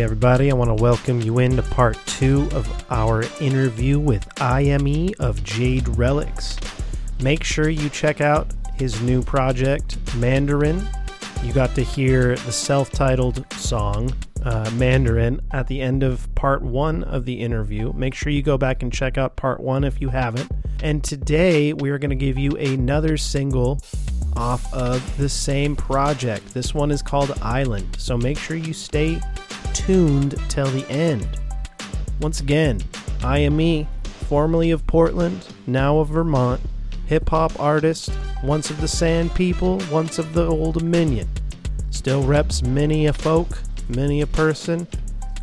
Everybody, I want to welcome you into part two of our interview with IAME of Jade Relics. Make sure you check out his new project, Mandarine. You got to hear the self titled song, uh, Mandarine, at the end of part one of the interview. Make sure you go back and check out part one if you haven't. And today we are going to give you another single off of the same project. This one is called Island, so make sure you stay tuned till the end. Once again, I am me, formerly of Portland, now of Vermont, hip hop artist, once of the Sandpeople, once of the Oldominion. Still reps many a folk, many a person,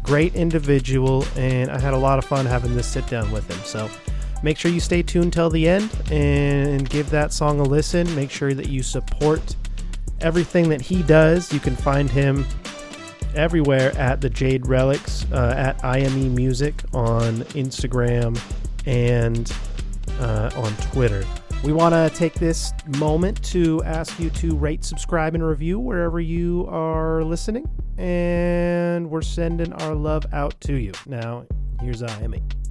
great individual, and I had a lot of fun having this sit down with him. So make sure you stay tuned till the end and give that song a listen. Make sure that you support everything that he does. You can find him everywhere at the Jade Relics, uh, at IAME Music on Instagram and uh, on Twitter. We want to take this moment to ask you to rate, subscribe, and review wherever you are listening. And we're sending our love out to you. Now, here's IAME.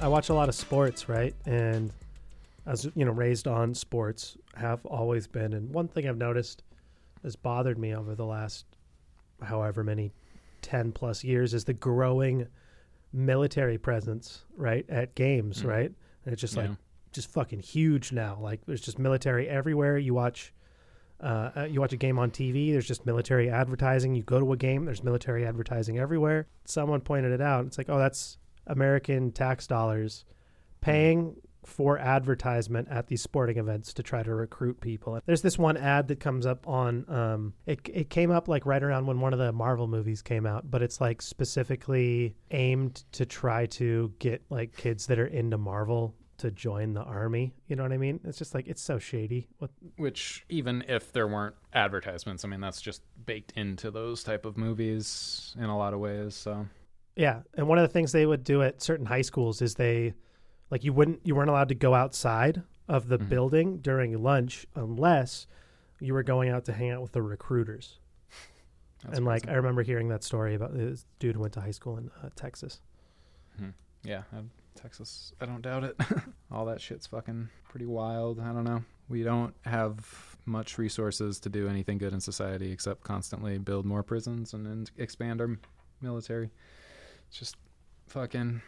I watch a lot of sports, right? And as you know, raised on sports, have always been. And one thing I've noticed has bothered me over the last however many 10 plus years is the growing military presence, right? At games, Mm. right? And it's just like, just fucking huge now. Like there's just military everywhere. You watch, uh, uh, you watch a game on TV. There's just military advertising. You go to a game. There's military advertising everywhere. Someone pointed it out. It's like, oh, that's American tax dollars paying for advertisement at these sporting events to try to recruit people. There's this one ad that comes up on um it it came up like right around when one of the Marvel movies came out, but it's like specifically aimed to try to get like kids that are into Marvel to join the army. You know what I mean? It's just like it's so shady. What Which even if there weren't advertisements, I mean that's just baked into those type of movies in a lot of ways. So Yeah, and one of the things they would do at certain high schools is they like you wouldn't you weren't allowed to go outside of the Mhm. building during lunch unless you were going out to hang out with the recruiters. that's and like. I remember hearing that story about this dude who went to high school in uh, Texas. yeah, uh, Texas, I don't doubt it. All that shit's fucking pretty wild. I don't know. We don't have much resources to do anything good in society except constantly build more prisons and then expand our military. It's just fucking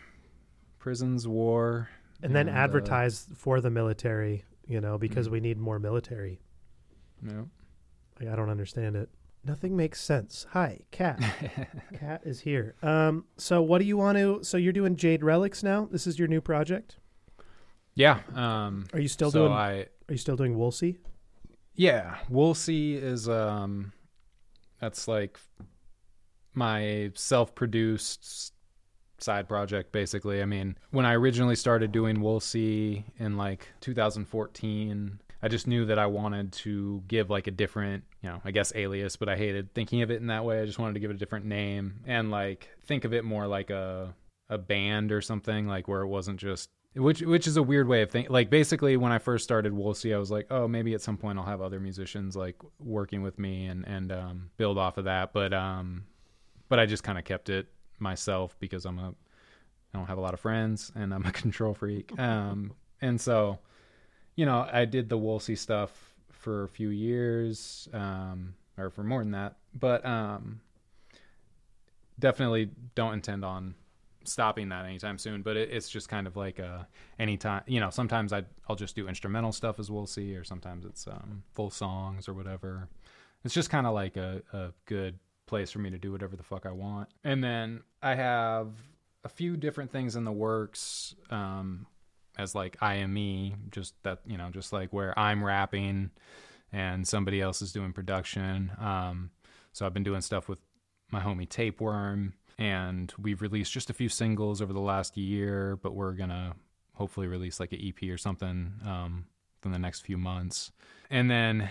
prisons, war, And then And, uh, advertise for the military, you know, because Mhm. we need more military. No. Like, I don't understand it. Nothing makes sense. Hi, Cat. Cat is here. Um, so what do you want to? So you're doing Jade Relics now. This is your new project. yeah. Um, Are you still so doing? I Are you still doing Wool See? Yeah, Wool See is um that's like my self-produced side project basically. I mean, when I originally started doing Wool See in like 2014, I just knew that I wanted to give like a different, you know, I guess alias, but I hated thinking of it in that way. I just wanted to give it a different name and like think of it more like a a band or something like where it wasn't just which which is a weird way of thinking. Like basically, when I first started Wool See, I was like, oh, maybe at some point I'll have other musicians like working with me and and um, build off of that. But um, but I just kind of kept it myself because I'm a I don't have a lot of friends and I'm a control freak. Um, and so you know, I did the Wool See stuff for a few years, um, or for more than that. But um, definitely don't intend on stopping that anytime soon but it, it's just kind of like uh anytime you know sometimes I, i'll just do instrumental stuff as we'll or sometimes it's um full songs or whatever it's just kind of like a, a good place for me to do whatever the fuck i want and then i have a few different things in the works um as like IAME just that you know just like where i'm rapping and somebody else is doing production um so i've been doing stuff with my homie tapeworm and we've released just a few singles over the last year, but we're gonna hopefully release like an EP or something um, in the next few months. And then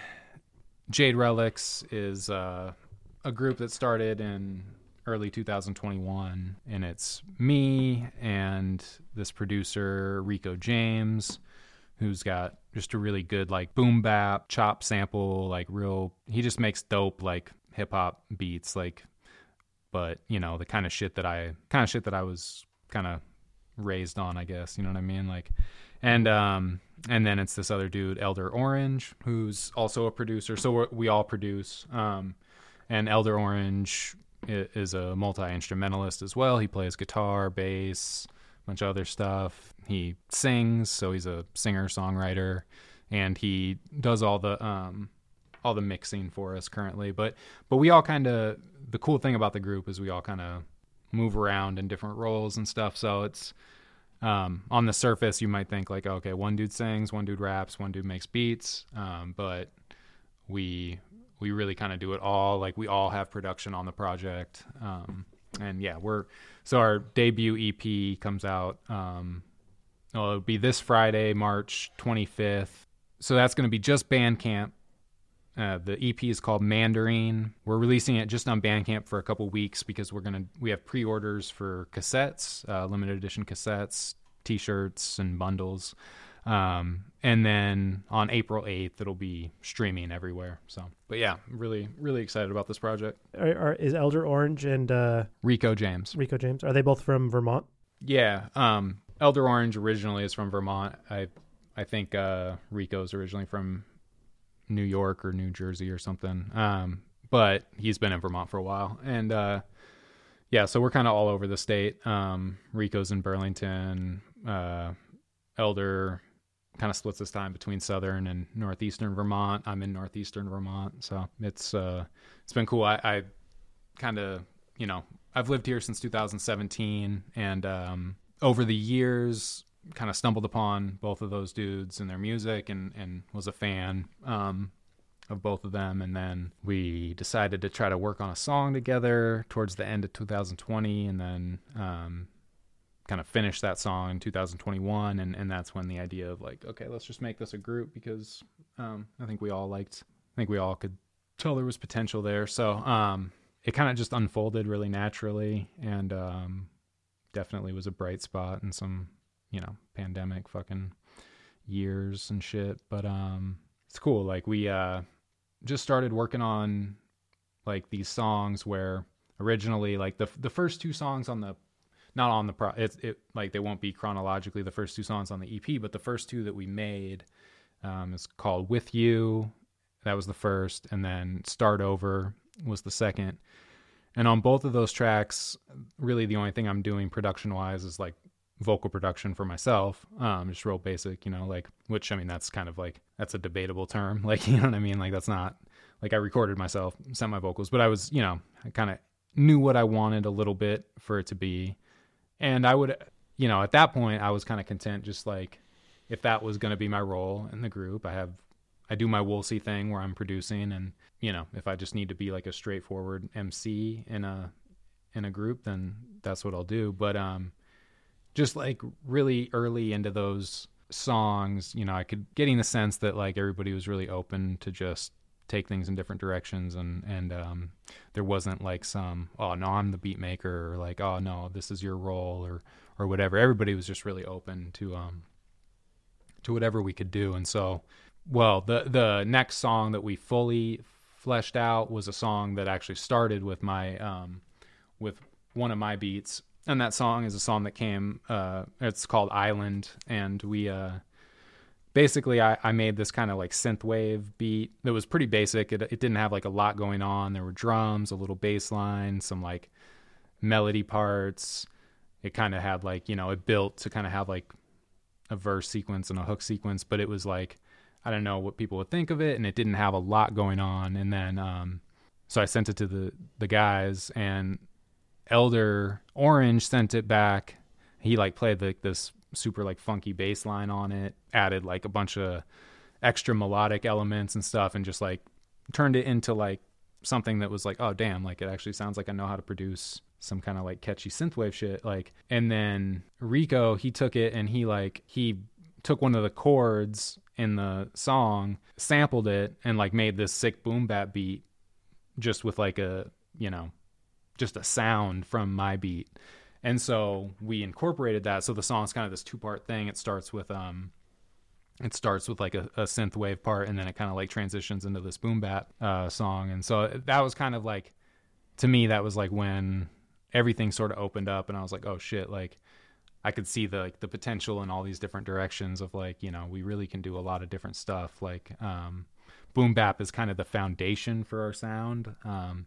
Jade Relics is uh, a group that started in early 2021, and it's me and this producer Rico James, who's got just a really good like boom bap chop sample like real he just makes dope like hip hop beats like but you know the kind of shit that I kind of shit that I was kind of raised on I guess you know what I mean? Like and um and then it's this other dude Elder Orange who's also a producer so we all produce um and Elder Orange is a multi instrumentalist as well he plays guitar bass a bunch of other stuff. He sings, so he's a singer songwriter, and he does all the um, all the mixing for us currently. But but we all kind of the cool thing about the group is we all kind of move around in different roles and stuff. So it's um, on the surface you might think like okay, one dude sings, one dude raps, one dude makes beats, um, but we we really kind of do it all. Like we all have production on the project, um, and yeah, we're so our debut EP comes out. Um, well, it'll be this Friday, March 25th. So that's going to be just Bandcamp. Uh, the EP is called Mandarine. We're releasing it just on Bandcamp for a couple weeks because we're gonna we have pre-orders for cassettes, uh, limited edition cassettes, T-shirts, and bundles. Um, and then on April 8th, it'll be streaming everywhere. So, but yeah, really, really excited about this project. Are, are, is Elder Orange and uh, Rico James? Rico James are they both from Vermont? Yeah, um, Elder Orange originally is from Vermont. I, I think uh, Rico's originally from New York or New Jersey or something. Um, but he's been in Vermont for a while, and uh, yeah, so we're kind of all over the state. Um, Rico's in Burlington. Uh, Elder kind of splits his time between southern and northeastern Vermont. I'm in northeastern Vermont, so it's uh, it's been cool. I, I kind of you know I've lived here since 2017, and um, over the years, kind of stumbled upon both of those dudes and their music, and and was a fan. Um, of both of them and then we decided to try to work on a song together towards the end of 2020 and then um, kind of finished that song in 2021 and and that's when the idea of like okay let's just make this a group because um, i think we all liked i think we all could tell there was potential there. So um, it kind of just unfolded really naturally and um, definitely was a bright spot in some you know pandemic fucking years and shit. But um it's cool. Like we uh just started working on like these songs where originally like the the first two songs on the not on the pro it's it like they won't be chronologically the first two songs on the ep but the first two that we made um, is called with you. That was the first and then start over was the second. And on both of those tracks really the only thing i'm doing production wise is like vocal production for myself. Um just real basic you know like which i mean that's kind of like that's a debatable term. Like you know what i mean? Like that's not like i recorded myself sent my vocals but i was you know i kind of knew what i wanted a little bit for it to be and I would, you know, at that point, I was kind of content, just like if that was going to be my role in the group. I have, I do my Wool See thing where I'm producing, and you know, if I just need to be like a straightforward MC in a in a group, then that's what I'll do. But um, just like really early into those songs, you know, I could getting the sense that like everybody was really open to just take things in different directions and and um, there wasn't like some oh no I'm the beat maker or like oh no this is your role or or whatever. Everybody was just really open to um to whatever we could do. And so well the the next song that we fully fleshed out was a song that actually started with my um with one of my beats. And that song is a song that came uh it's called Island. And we uh basically I, I made this kind of like synth wave beat that was pretty basic. It, it didn't have like a lot going on. There were drums, a little bass line, some like melody parts. It kind of had like, you know, it built to kind of have like a verse sequence and a hook sequence, but it was like, I don't know what people would think of it. And it didn't have a lot going on. And then, um, so I sent it to the, the guys and Elder Orange sent it back. He like played like this super like funky bass line on it, added like a bunch of extra melodic elements and stuff and just like turned it into like something that was like, oh damn, like it actually sounds like I know how to produce some kind of like catchy synthwave shit. Like and then Rico, he took it and he like he took one of the chords in the song, sampled it, and like made this sick boom bap beat just with like a you know, just a sound from my beat. And so we incorporated that. So the song's kind of this two part thing. It starts with um, it starts with like a, a synth wave part and then it kind of like transitions into this boom bap uh, song and so that was kind of like to me that was like when everything sort of opened up and i was like oh shit like i could see the like the potential in all these different directions of like you know we really can do a lot of different stuff like um boom bap is kind of the foundation for our sound um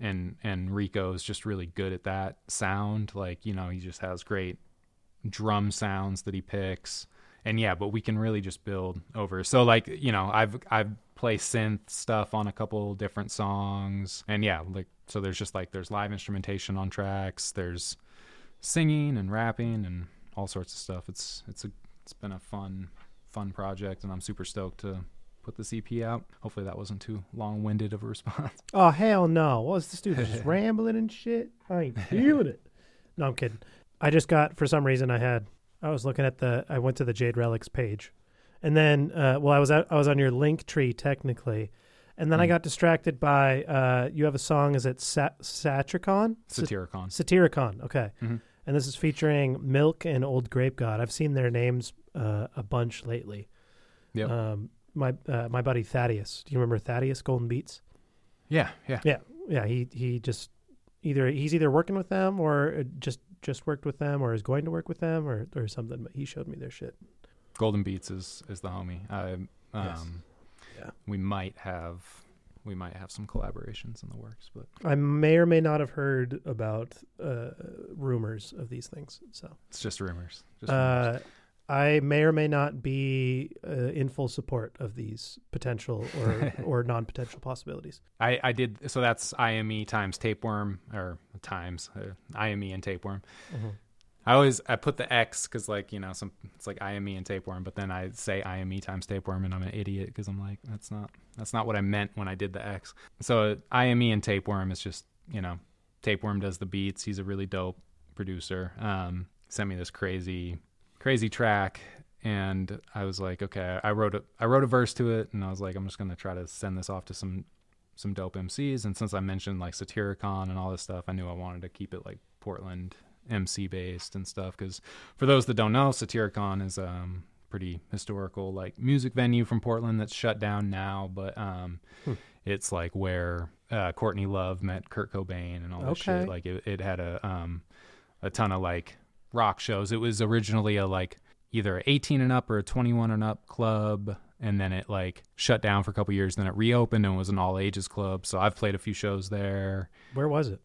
and and rico is just really good at that sound like you know he just has great drum sounds that he picks and yeah, but we can really just build over. So like you know, I've I've played synth stuff on a couple different songs, and yeah, like so there's just like there's live instrumentation on tracks, there's singing and rapping and all sorts of stuff. It's it's a it's been a fun fun project, and I'm super stoked to put the EP out. Hopefully that wasn't too long winded of a response. Oh hell no! What was this dude just rambling and shit? I ain't feeling it. No, I'm kidding. I just got for some reason I had I was looking at the. I went to the Jade Relics page, and then uh, well, I was at, I was on your link tree technically, and then mm. I hmm. got distracted by uh, you have a song. Is it Sat- Satricon? Satyricon. Satyricon. Okay. Mm-hmm. And this is featuring Milk and Old Grape God. I've seen their names uh, a bunch lately. Yeah. Um, my uh, my buddy Thaddeus. Do you remember Thaddeus Golden Beats? Yeah, yeah, yeah, yeah. He he just either he's either working with them or uh, just just worked with them or is going to work with them or or something. But he showed me their shit. Golden Beats is is the homie. I, um, yes. Yeah. We might have we might have some collaborations in the works, but I may or may not have heard about uh, rumors of these things. So it's just rumors. Just uh, rumors. I may or may not be uh, in full support of these potential or or non potential possibilities. I, I did so that's IAME times tapeworm or times uh, IAME and tapeworm. Mm-hmm. I always I put the X because like you know some it's like IAME and tapeworm, but then I say IAME times tapeworm and I'm an idiot because I'm like that's not that's not what I meant when I did the X. So IAME and tapeworm is just you know tapeworm does the beats. He's a really dope producer. Um, sent me this crazy crazy track and I was like, okay, I wrote a I wrote a verse to it, and I was like, I'm just gonna try to send this off to some some dope MCs. And since I mentioned like Satyricon and all this stuff, I knew I wanted to keep it like Portland MC based and stuff. Because for those that don't know, Satyricon is um pretty historical like music venue from Portland that's shut down now, but um hmm. it's like where uh, Courtney Love met Kurt Cobain and all this okay. shit. Like it, it had a um a ton of like rock shows. It was originally a like either 18 and up or a 21 and up club and then it like shut down for a couple years then it reopened and was an all ages club. So i've played a few shows there. Where was it?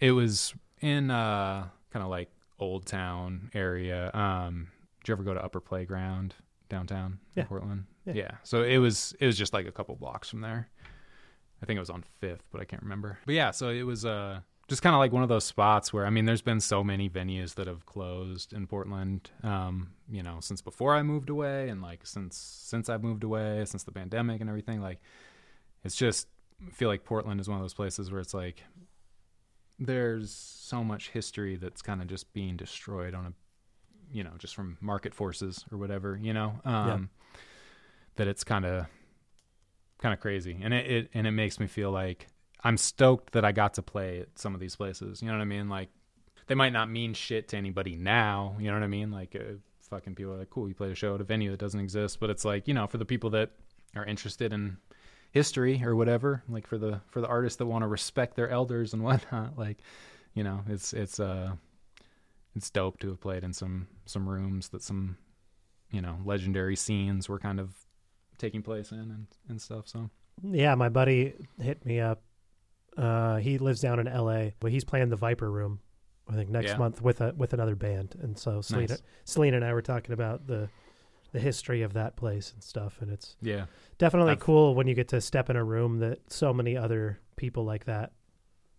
It was in uh kind of like old town area. Um did you ever go to upper playground downtown yeah. portland? Yeah. yeah. So it was it was just like a couple blocks from there. I think it was on fifth but i can't remember. But yeah so it was uh just kind of like one of those spots where I mean, there's been so many venues that have closed in Portland, um, you know, since before I moved away, and like since since I've moved away, since the pandemic and everything. Like, it's just I feel like Portland is one of those places where it's like there's so much history that's kind of just being destroyed on a, you know, just from market forces or whatever, you know, um, yeah. that it's kind of kind of crazy, and it, it and it makes me feel like I'm stoked that I got to play at some of these places. You know what I mean? Like they might not mean shit to anybody now. You know what I mean? Like uh, fucking people are like, cool, you played a show at a venue that doesn't exist, but it's like you know for the people that are interested in history or whatever, like for the for the artists that want to respect their elders and whatnot, like you know it's it's uh it's dope to have played in some some rooms that some you know legendary scenes were kind of taking place in and, and stuff so yeah my buddy hit me up uh, he lives down in L.A., but he's playing the Viper Room, I think next yeah. month with a with another band. And so Selena, nice. Selena and I were talking about the the history of that place and stuff, and it's yeah definitely I've, cool when you get to step in a room that so many other people like that.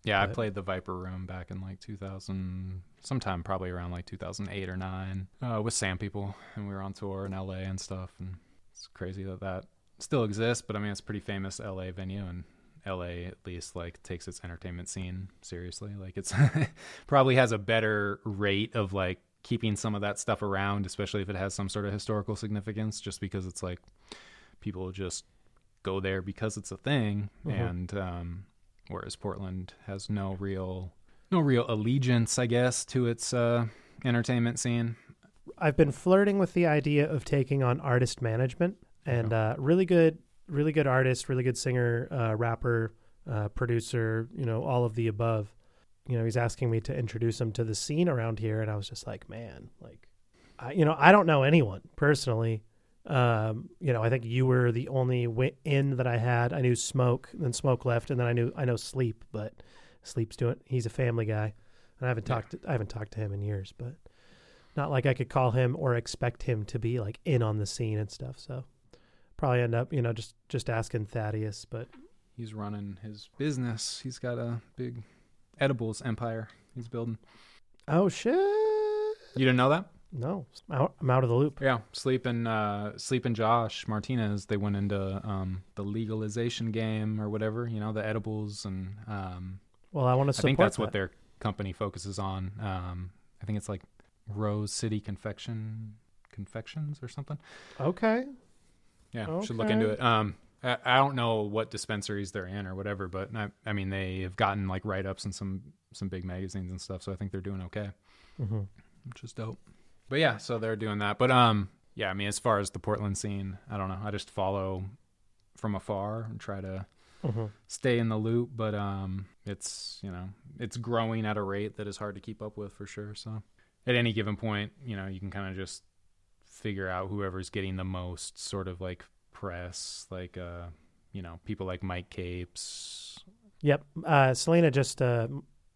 Yeah, I played the Viper Room back in like 2000, sometime probably around like 2008 or nine, uh, with Sandpeople, and we were on tour in LA and stuff, and it's crazy that that still exists. But I mean, it's a pretty famous LA venue, and LA at least like takes its entertainment scene seriously. Like it's probably has a better rate of like keeping some of that stuff around, especially if it has some sort of historical significance, just because it's like people just go there because it's a thing. Mm-hmm. And um, whereas Portland has no real no real allegiance, I guess, to its uh, entertainment scene. I've been flirting with the idea of taking on artist management, and uh, really good, really good artist, really good singer, uh, rapper, uh, producer. You know, all of the above. You know, he's asking me to introduce him to the scene around here, and I was just like, man, like, I, you know, I don't know anyone personally. Um, you know, I think you were the only in that I had. I knew Smoke, then Smoke left, and then I knew I know Sleep, but Sleep's doing. He's a family guy, and I haven't Yeah. talked. To, I haven't talked to him in years, but not like I could call him or expect him to be like in on the scene and stuff. So probably end up, you know, just just asking Thaddeus. But He's running his business. He's got a big edibles empire he's building. oh shit, You didn't know that? no, I'm out, I'm out of the loop. Yeah, Sleep and uh, Sleep and Josh Martinez. They went into um, the legalization game or whatever. You know, the edibles and um, Well, I want to I think that's what their company focuses on. Um, I think it's like Rose City Confection Confections or something. Okay, Yeah, should look into it. Um, I, I don't know what dispensaries they're in or whatever, but I, I mean they have gotten like write ups in some some big magazines and stuff, so I think they're doing okay, hmm which is dope. But yeah, so they're doing that. But um, yeah, I mean as far as the Portland scene, I don't know. I just follow from afar and try to hmm stay in the loop, but um, it's you know it's growing at a rate that is hard to keep up with for sure. So at any given point, you know, you can kind of just figure out whoever's getting the most sort of like press, like uh, you know, people like Mic Capes. Yep. Uh, Selena just uh,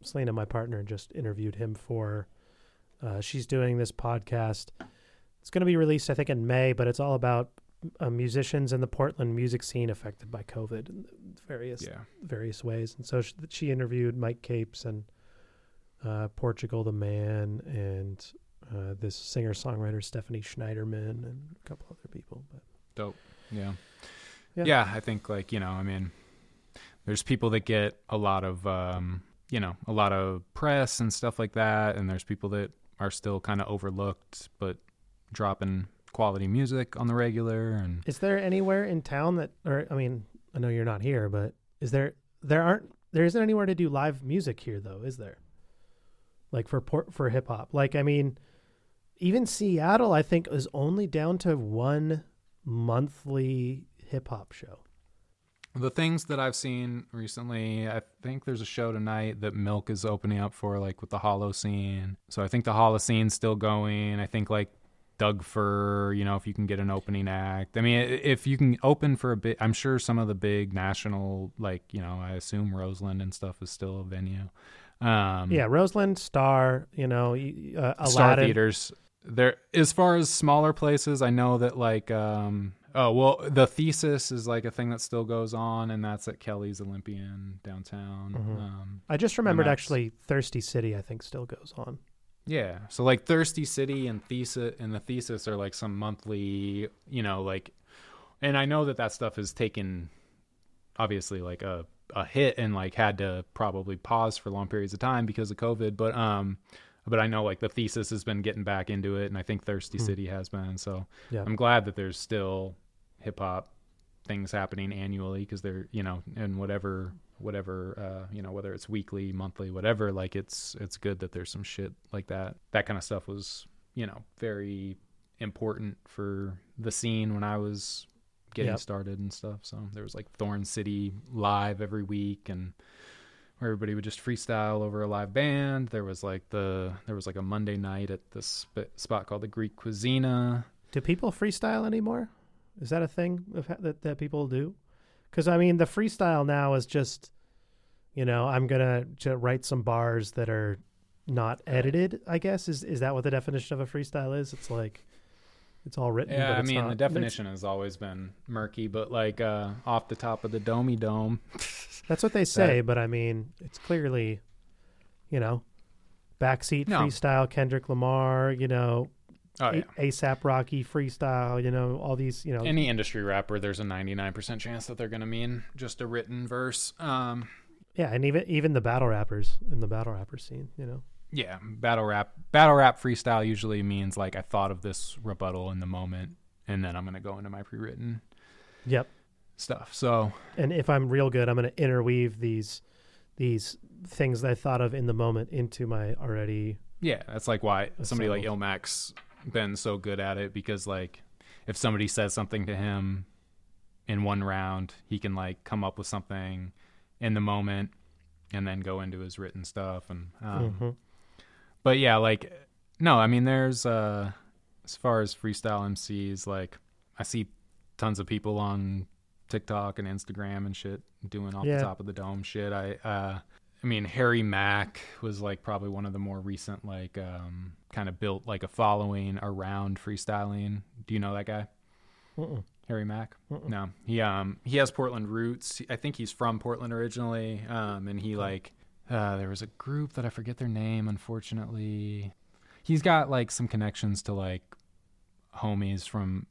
Selena, my partner, just interviewed him for. Uh, she's doing this podcast. It's going to be released, I think, in May, but it's all about uh, musicians in the Portland music scene affected by COVID in various Yeah, various ways. And so she, she interviewed Mic Capes and uh, Portugal the Man and uh, this singer songwriter Stephanie Schneiderman and a couple other people. But yeah, Yeah. yeah. I think like you know, I mean, there's people that get a lot of um, you know, a lot of press and stuff like that, and there's people that are still kind of overlooked, but dropping quality music on the regular and Is there anywhere in town that, or I mean, I know you're not here, but is there? There aren't. There isn't anywhere to do live music here, though, is there? Like for port for hip hop. Like I mean, even Seattle, I think, is only down to one monthly hip hop show. The things that I've seen recently, I think there's a show tonight that Milk is opening up for, like with the Holocene. So I think the Holocene's still going. I think like Doug Fir, you know, if you can get an opening act. I mean, if you can open for a bit, I'm sure some of the big national, like you know, I assume Roseland and stuff is still a venue. Um, Yeah, Roseland, Star, you know, uh, Star theaters. There, as far as smaller places, I know that like, um, oh well, the thesis is like a thing that still goes on, and that's at Kelly's Olympian downtown. Mhm. Um, I just remembered actually Thirsty City. I think still goes on. yeah, so like Thirsty City and thesis and the thesis are like some monthly, you know, like, and I know that that stuff has taken, obviously, like a a hit and like had to probably pause for long periods of time because of COVID, but um. But I know like the thesis has been getting back into it, and I think Thirsty Hmm. City has been. So Yeah. I'm glad that there's still hip hop things happening annually because they're you know and whatever whatever uh you know whether it's weekly monthly whatever like it's it's good that there's some shit like that that kind of stuff was you know very important for the scene when i was getting Yep. started and stuff so there was like thorn city live every week and where everybody would just freestyle over a live band there was like the there was like a monday night at this sp- spot called the greek cuisina Do people freestyle anymore? Is that a thing of, ha- that that people do? Because I mean, the freestyle now is just, you know, I'm gonna write some bars that are not edited. I guess is is that what the definition of a freestyle is? It's like it's all written. Yeah, but I mean not- the definition has always been murky, but like uh, off the top of the domey dome, That's what they say, but I mean, it's clearly, you know, backseat No. freestyle, Kendrick Lamar, you know, oh yeah, ASAP Rocky freestyle, you know, all these, you know, any industry rapper, there's a 99% chance that they're gonna mean just a written verse. Um, yeah, and even even the battle rappers in the battle rapper scene, you know. yeah, battle rap, battle rap freestyle usually means like I thought of this rebuttal in the moment, and then I'm gonna go into my pre-written Yep. Stuff. So And if I'm real good, I'm going to interweave these these things that I thought of in the moment into my already yeah, that's like why somebody like Assembled. Ilmax been so good at it because like if somebody says something to him in one round, he can like come up with something in the moment and then go into his written stuff and um, Mhm. but yeah, like no, I mean there's uh as far as freestyle MCs, like I see tons of people on TikTok and Instagram and shit doing off Yeah. the top of the dome shit. I uh I mean Harry Mack was like probably one of the more recent like um kind of built like a following around freestyling. Do you know that guy? Mm-mm. Harry Mack? Mm-mm. No, he um he has Portland roots. I think he's from Portland originally. Um, and he like uh, there was a group that I forget their name. Unfortunately, he's got like some connections to like homies from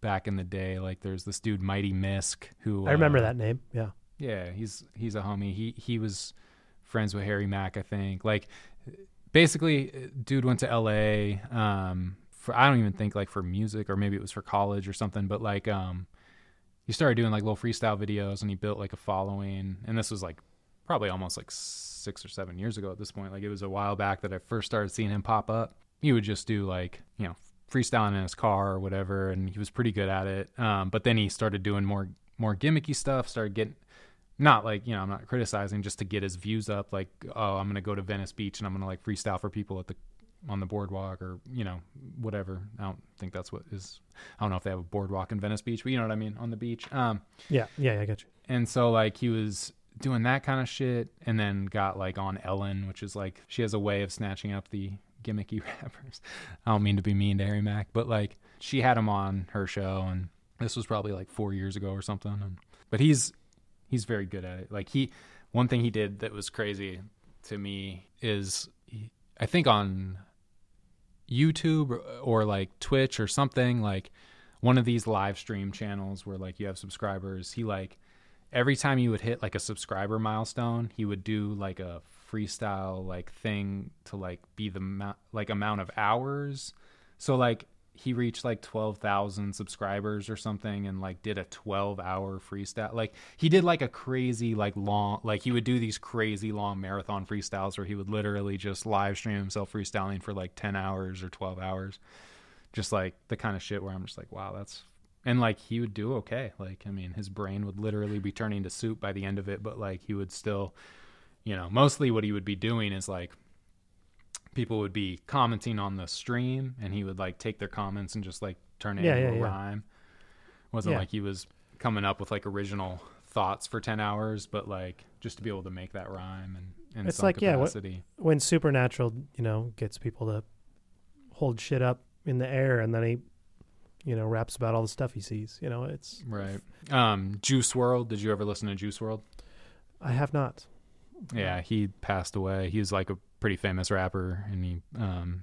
back in the day. Like there's this dude Mighty Misk who I remember uh, that name. Yeah. yeah, he's he's a homie. He he was friends with Harry Mack, I think. Like basically dude went to LA um for I don't even think like for music or maybe it was for college or something, but like um he started doing like little freestyle videos and he built like a following and this was like probably almost like 6 or 7 years ago at this point. Like it was a while back that I first started seeing him pop up. He would just do like, you know, freestyling in his car or whatever and he was pretty good at it. Um but then he started doing more more gimmicky stuff, started getting not like you know i'm not criticizing just to get his views up like oh i'm gonna go to venice beach and i'm gonna like freestyle for people at the on the boardwalk or you know whatever i don't think that's what is i don't know if they have a boardwalk in venice beach but you know what i mean on the beach um Yeah. Yeah. yeah I got you. and so like he was doing that kind of shit and then got like on ellen which is like she has a way of snatching up the gimmicky rappers. I don't mean to be mean to harry mack but like she had him on her show and this was probably like four years ago or something and, but he's he's very good at it. Like he one thing he did that was crazy to me is he, i think on youtube or, or like twitch or something like one of these live stream channels where like you have subscribers he like every time you would hit like a subscriber milestone he would do like a freestyle like thing to like be the amount like amount of hours. So like he reached like 12,000 subscribers or something and like did a 12 hour freestyle. Like he did like a crazy like long like he would do these crazy long marathon freestyles where he would literally just live stream himself freestyling for like 10 hours or 12 hours. Just like the kind of shit where I'm just like, wow, that's and like he would do okay. Like I mean, his brain would literally be turning to soup by the end of it, but like he would still, you know, mostly what he would be doing is like people would be commenting on the stream and he would like take their comments and just like turn it Yeah, into yeah, a yeah. rhyme. Wasn't Yeah. like he was coming up with like original thoughts for 10 hours, but like just to be able to make that rhyme and in It's some like, yeah, what- capacity. When Supernatural, you know, gets people to hold shit up in the air and then he, you know, raps about all the stuff he sees. You know, it's, right. Um Juice WRLD, did you ever listen to Juice WRLD? I have not. Yeah, he passed away. He was like a pretty famous rapper, and he um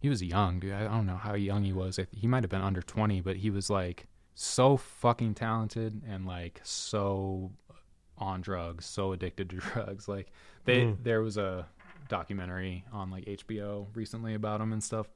he was young, dude. I don't know how young he was. He might have been under twenty, but he was like so fucking talented and like so on drugs, so addicted to drugs. Like they Mm. there was a documentary on like HBO recently about him and stuff.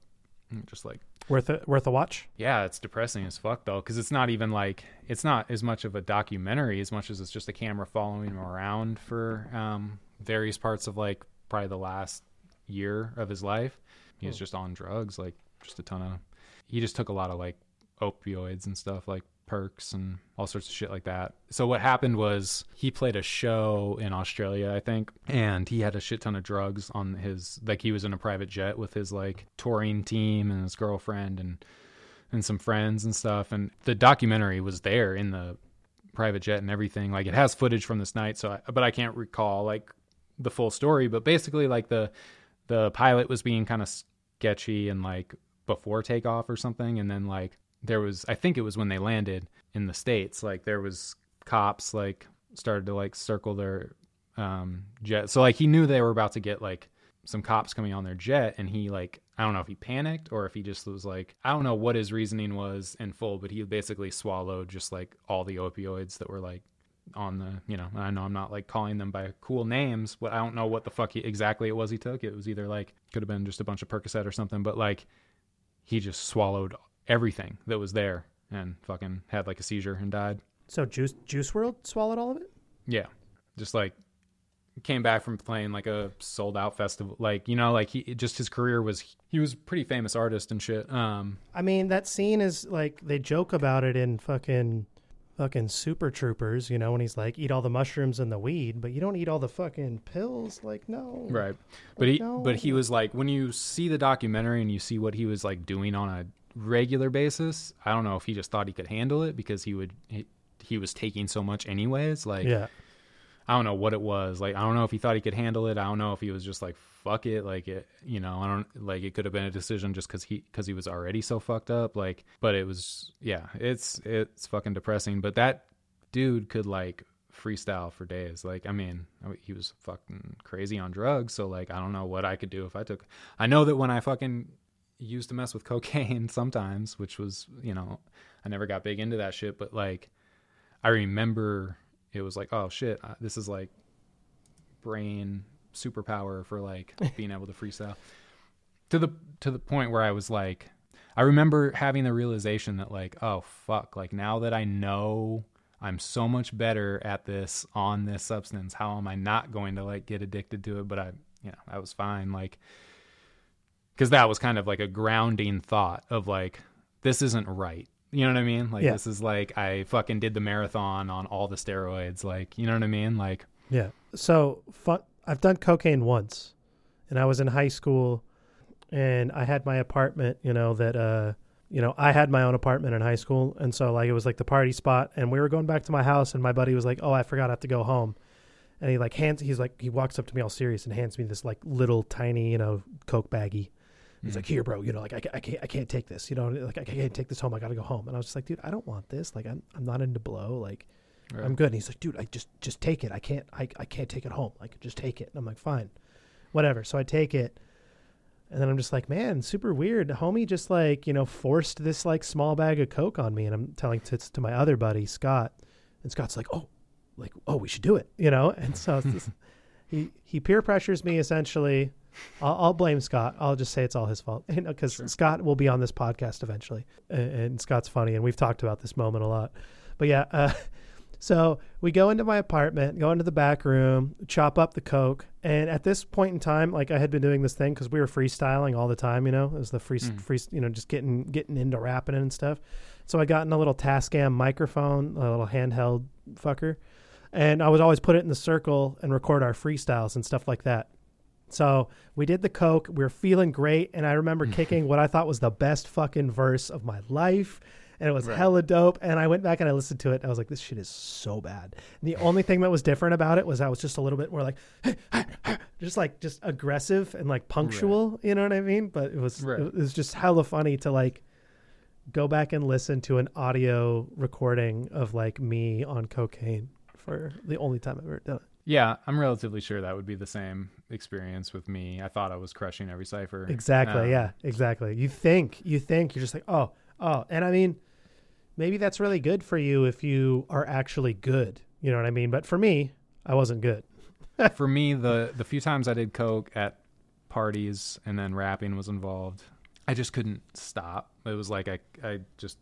Just like Worth a, worth a watch? yeah, it's depressing as fuck though, because it's not even like it's not as much of a documentary as much as it's just a camera following him around for um, various parts of like probably the last year of his life. He was Hmm. just on drugs, like just a ton of. He just took a lot of like opioids and stuff, like perks and all sorts of shit like that. So what happened was he played a show in Australia, I think, and he had a shit ton of drugs on his like he was in a private jet with his like touring team and his girlfriend and and some friends and stuff. And the documentary was there in the private jet and everything. Like it has footage from this night so I, but I can't recall like the full story. But basically like the the pilot was being kind of sketchy and like before takeoff or something. And then like there was I think it was when they landed in the states like there was cops like started to like circle their um jet. So like he knew they were about to get like some cops coming on their jet and he like I don't know if he panicked or if he just was like I don't know what his reasoning was in full but he basically swallowed just like all the opioids that were like on the you know I know I'm not like calling them by cool names but I don't know what the fuck he, exactly it was he took. It was either like could have been just a bunch of Percocet or something but like he just swallowed everything that was there and fucking had like a seizure and died So Juice Juice WRLD swallowed all of it? yeah just like came back from playing like a sold out festival like you know like he just his career was he was a pretty famous artist and shit um I mean, that scene is like they joke about it in fucking fucking Super Troopers, you know, when he's like, eat all the mushrooms and the weed, but you don't eat all the fucking pills. Like, no. right but he No. but he was like when you see the documentary and you see what he was like doing on a regular basis i don't know if he just thought he could handle it because he would he, he was taking so much anyways like Yeah. I don't know what it was. Like I don't know if he thought he could handle it. I don't know if he was just like fuck it. Like it, you know, I don't like it could have been a decision just because he because he was already so fucked up. Like, but it was yeah, it's it's fucking depressing. But that dude could like freestyle for days. Like I mean, I mean, he was fucking crazy on drugs. So like I don't know what I could do if I took. I know that when I fucking used to mess with cocaine sometimes, which was you know I never got big into that shit, but like I remember it was like, oh shit, uh, this is like brain superpower for like being able to freestyle. To the to the point where I was like, I remember having the realization that like, oh fuck, like now that I know I'm so much better at this on this substance, how am I not going to like get addicted to it? But I, you know, I was fine, like, because that was kind of like a grounding thought of like, this isn't right. You know what I mean? Like Yeah. this is like I fucking did the marathon on all the steroids. Like you know what I mean? Like Yeah. So I've done cocaine once, and I was in high school, and I had my apartment. You know that. uh you know, I had my own apartment in high school, and so like it was like the party spot, and we were going back to my house, and my buddy was like, "Oh, I forgot I have to go home," and he like hands, he's like, he walks up to me all serious and hands me this like little tiny, you know, coke baggie. He's like, mm. "Here, bro, you know, like I, I can't, I can't take this, you know, like I can't take this home. I gotta go home." And I was just like, "Dude, I don't want this. Like, I'm, I'm not into blow. Like, Right. I'm good." And he's like, "Dude, I just, just take it. I can't, I, I can't take it home. Like, just take it." And I'm like, "Fine, whatever." So I take it, and then I'm just like, "Man, super weird. Homie just like, you know, forced this like small bag of coke on me." And I'm telling to to my other buddy Scott, and Scott's like, "Oh, like, oh, we should do it," you know. And so just, he he peer pressures me essentially. I'll, I'll blame Scott. I'll just say it's all his fault, because Sure. Scott will be on this podcast eventually, and, and Scott's funny, and we've talked about this moment a lot. But yeah, uh, so we go into my apartment, go into the back room, chop up the coke, and at this point in time, like I had been doing this thing because we were freestyling all the time. You know, it was the free, Mm. free, you know, just getting getting into rapping and stuff. So I got in a little Tascam microphone, a little handheld fucker, and I would always put it in the circle and record our freestyles and stuff like that. So we did the coke. We were feeling great, and I remember kicking what I thought was the best fucking verse of my life, and it was Right. hella dope. And I went back and I listened to it. And I was like, "This shit is so bad." And the only thing that was different about it was I was just a little bit more like, just like just aggressive and like punctual. You know what I mean? But it was Right. it was just hella funny to like go back and listen to an audio recording of like me on cocaine for the only time I've ever done it. Yeah, I'm relatively sure that would be the same experience with me. I thought I was crushing every cipher. Exactly. Um, yeah. Exactly. You think you think you're just like oh oh, and I mean, maybe that's really good for you if you are actually good. You know what I mean? But for me, I wasn't good. For me, the the few times I did coke at parties and then rapping was involved, I just couldn't stop. It was like I I just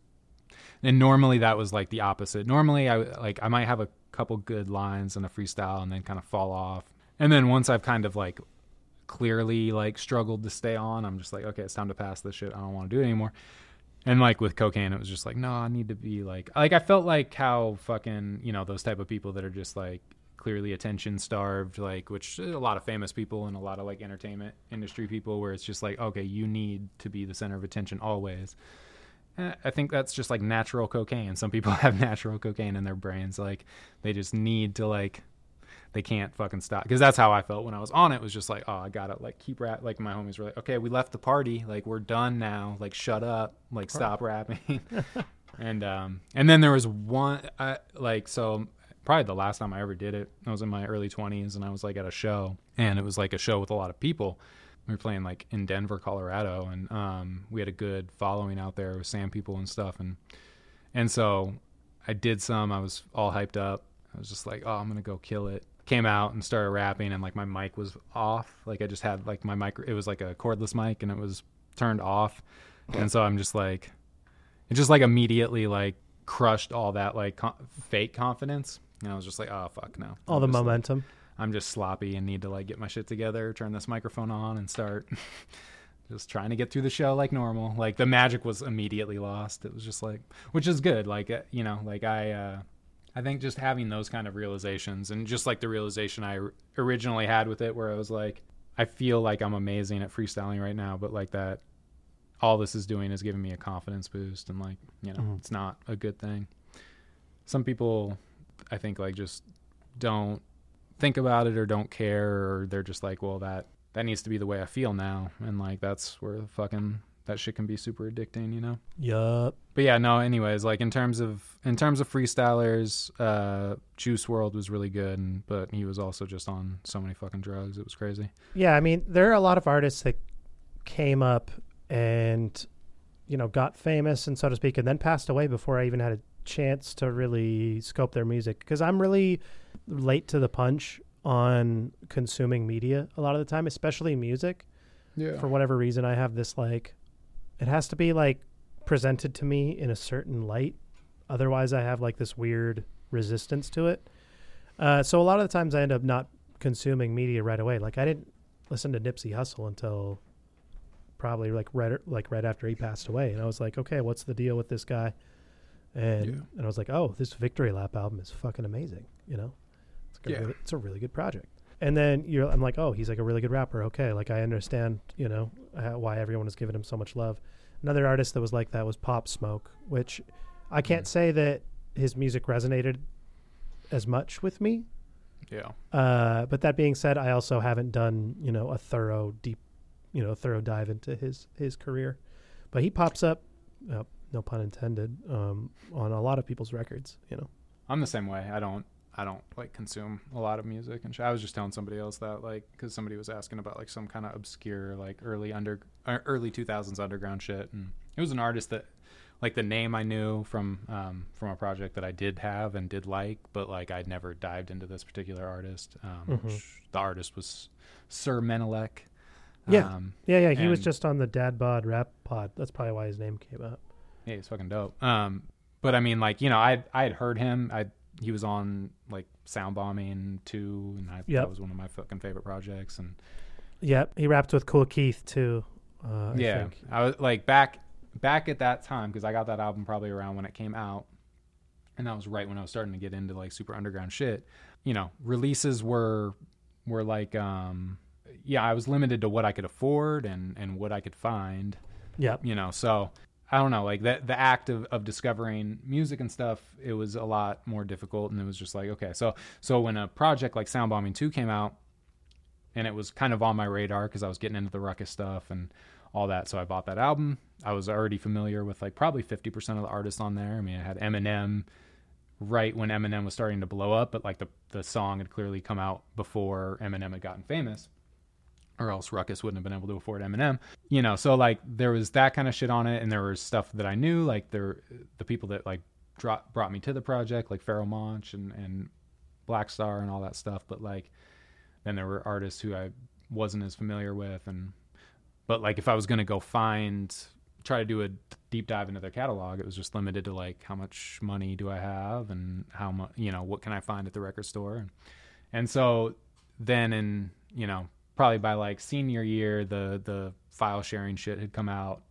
and normally that was like the opposite. Normally I like I might have a couple good lines and a freestyle and then kind of fall off. And then once I've kind of like clearly like struggled to stay on, I'm just like okay, it's time to pass this shit. I don't want to do it anymore. And like with cocaine, it was just like, no, I need to be like, like I felt like how fucking, you know, those type of people that are just like clearly attention starved, like, which a lot of famous people and a lot of like entertainment industry people, where it's just like, okay, you need to be the center of attention always. Eh, I think that's just like natural cocaine. Some people have natural cocaine in their brains, like they just need to like they can't fucking stop because that's how I felt when I was on it. Was just like, oh, I gotta like keep rap. Like my homies were like, okay, we left the party, like we're done now. Like shut up, like stop rapping. and um and then there was one I, like so probably the last time I ever did it. I was in my early twenties and I was like at a show and it was like a show with a lot of people. We were playing like in Denver, Colorado, and um we had a good following out there with Sandpeople and stuff and and so I did some. I was all hyped up. I was just like, oh, I'm gonna go kill it. Came out and started rapping, and like my mic was off. Like I just had like my mic. It was like a cordless mic, and it was turned off. And so I'm just like, it just like immediately like crushed all that like co- fake confidence. And I was just like, oh fuck no. All I'm the just, like- momentum. I'm just sloppy and need to like get my shit together, turn this microphone on and start just trying to get through the show like normal. Like the magic was immediately lost. It was just like which is good. Like uh, you know, like I uh I think just having those kind of realizations and just like the realization I originally had with it where I was like I feel like I'm amazing at freestyling right now, but like that all this is doing is giving me a confidence boost and like, you know, mm-hmm. it's not a good thing. Some people I think like just don't think about it or don't care or they're just like, well that that needs to be the way I feel now and like that's where the fucking that shit can be super addicting, you know. Yup. But yeah, no. Anyways, like in terms of in terms of freestylers, uh, Juice WRLD was really good, and, but he was also just on so many fucking drugs. It was crazy. Yeah, I mean, there are a lot of artists that came up and you know got famous and so to speak, and then passed away before I even had a chance to really scope their music because I'm really late to the punch on consuming media a lot of the time, especially music. Yeah. For whatever reason, I have this like it has to be like presented to me in a certain light. Otherwise, I have like this weird resistance to it. Uh, so a lot of the times I end up not consuming media right away. Like I didn't listen to Nipsey Hussle until probably like right like right after he passed away, and I was like, okay, what's the deal with this guy? And yeah. and I was like, oh, this Victory Lap album is fucking amazing. You know, it's, yeah. really, it's a really good project. And then you're, I'm like, oh, he's like a really good rapper. Okay, like I understand, you know, why everyone is giving him so much love. Another artist that was like that was Pop Smoke, which I can't mm. say that his music resonated as much with me. Yeah. Uh, but that being said, I also haven't done you know a thorough deep, you know, thorough dive into his his career. But he pops up, uh, no pun intended, um, on a lot of people's records. You know. I'm the same way. I don't I don't like consume a lot of music and I was just telling somebody else that like because somebody was asking about like some kind of obscure like early under uh, early 2000s underground shit and it was an artist that like the name I knew from um, from a project that I did have and did like but like I'd never dived into this particular artist. Um, mm-hmm. The artist was Sir Menelik. Yeah, um, yeah, yeah. He was just on the Dad Bod Rap Pod. That's probably why his name came up. Yeah, he's fucking dope. Um, but I mean, like you know, I I had heard him. I he was on like Sound Bombing too, and I, yep. that was one of my fucking favorite projects. And yep, he rapped with Kool Keith too. Uh, yeah, I, I was like back back at that time because I got that album probably around when it came out, and that was right when I was starting to get into like super underground shit. You know, releases were were like um yeah, I was limited to what I could afford and and what I could find. Yeah. You know, so I don't know, like the the act of, of discovering music and stuff, it was a lot more difficult, and it was just like, okay, so so when a project like Sound Bombing Two came out, and it was kind of on my radar because I was getting into the Rawkus stuff and all that, so I bought that album. I was already familiar with like probably fifty percent of the artists on there. I mean, I had Eminem right when Eminem was starting to blow up, but like the the song had clearly come out before Eminem had gotten famous or else Rawkus wouldn't have been able to afford Eminem. You know, so like there was that kind of shit on it, and there was stuff that I knew, like there the people that like brought me to the project, like Pharoahe Monch and and Black Star and all that stuff. But like then there were artists who I wasn't as familiar with, and but like if I was gonna go find try to do a deep dive into their catalog, it was just limited to like how much money do I have and how much you know what can I find at the record store, and and so then in you know probably by like senior year, the the file sharing shit had come out.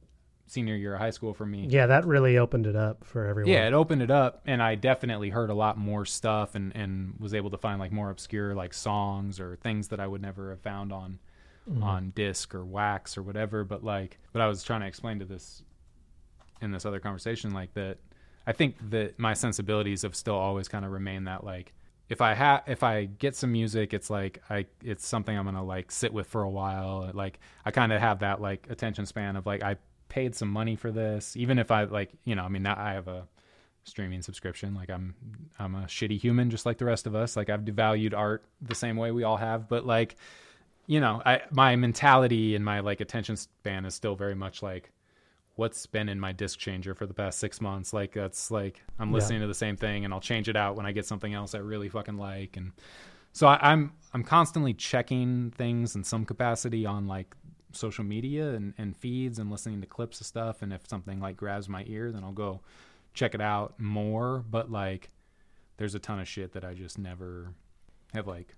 Senior year of high school for me. Yeah, that really opened it up for everyone. Yeah, it opened it up, and I definitely heard a lot more stuff, and and was able to find like more obscure like songs or things that I would never have found on mm-hmm. on disc or wax or whatever. But like, but I was trying to explain to this in this other conversation like that. I think that my sensibilities have still always kind of remained that like if I have if I get some music, it's like I it's something I'm gonna like sit with for a while. Like I kind of have that like attention span of like I paid some money for this, even if I like you know I mean I have a streaming subscription. Like I'm I'm a shitty human just like the rest of us. Like I've devalued art the same way we all have, but like you know I my mentality and my like attention span is still very much like what's been in my disc changer for the past six months. Like that's like I'm listening yeah. to the same thing and I'll change it out when I get something else I really fucking like. And so I, I'm I'm constantly checking things in some capacity on like social media and, and feeds and listening to clips of stuff. And if something like grabs my ear, then I'll go check it out more. But like there's a ton of shit that I just never have like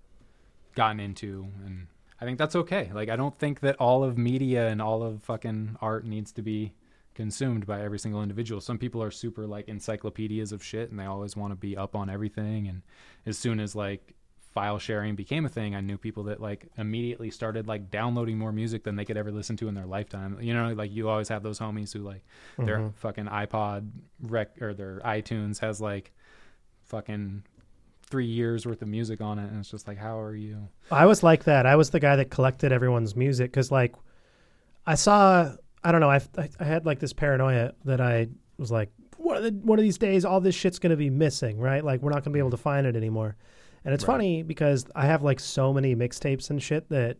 gotten into and I think that's okay. Like I don't think that all of media and all of fucking art needs to be consumed by every single individual. Some people are super like encyclopedias of shit and they always want to be up on everything and as soon as like file sharing became a thing, I knew people that like immediately started like downloading more music than they could ever listen to in their lifetime. You know, like you always have those homies who like their Mhm. fucking iPod rec or their iTunes has like fucking three years worth of music on it, and it's just like, how are you? I was like that. I was the guy that collected everyone's music because, like, I saw. I don't know. I, I I had like this paranoia that I was like, one of the one of these days, all this shit's gonna be missing, right? Like, we're not gonna be able to find it anymore. And it's Right. funny because I have like so many mixtapes and shit that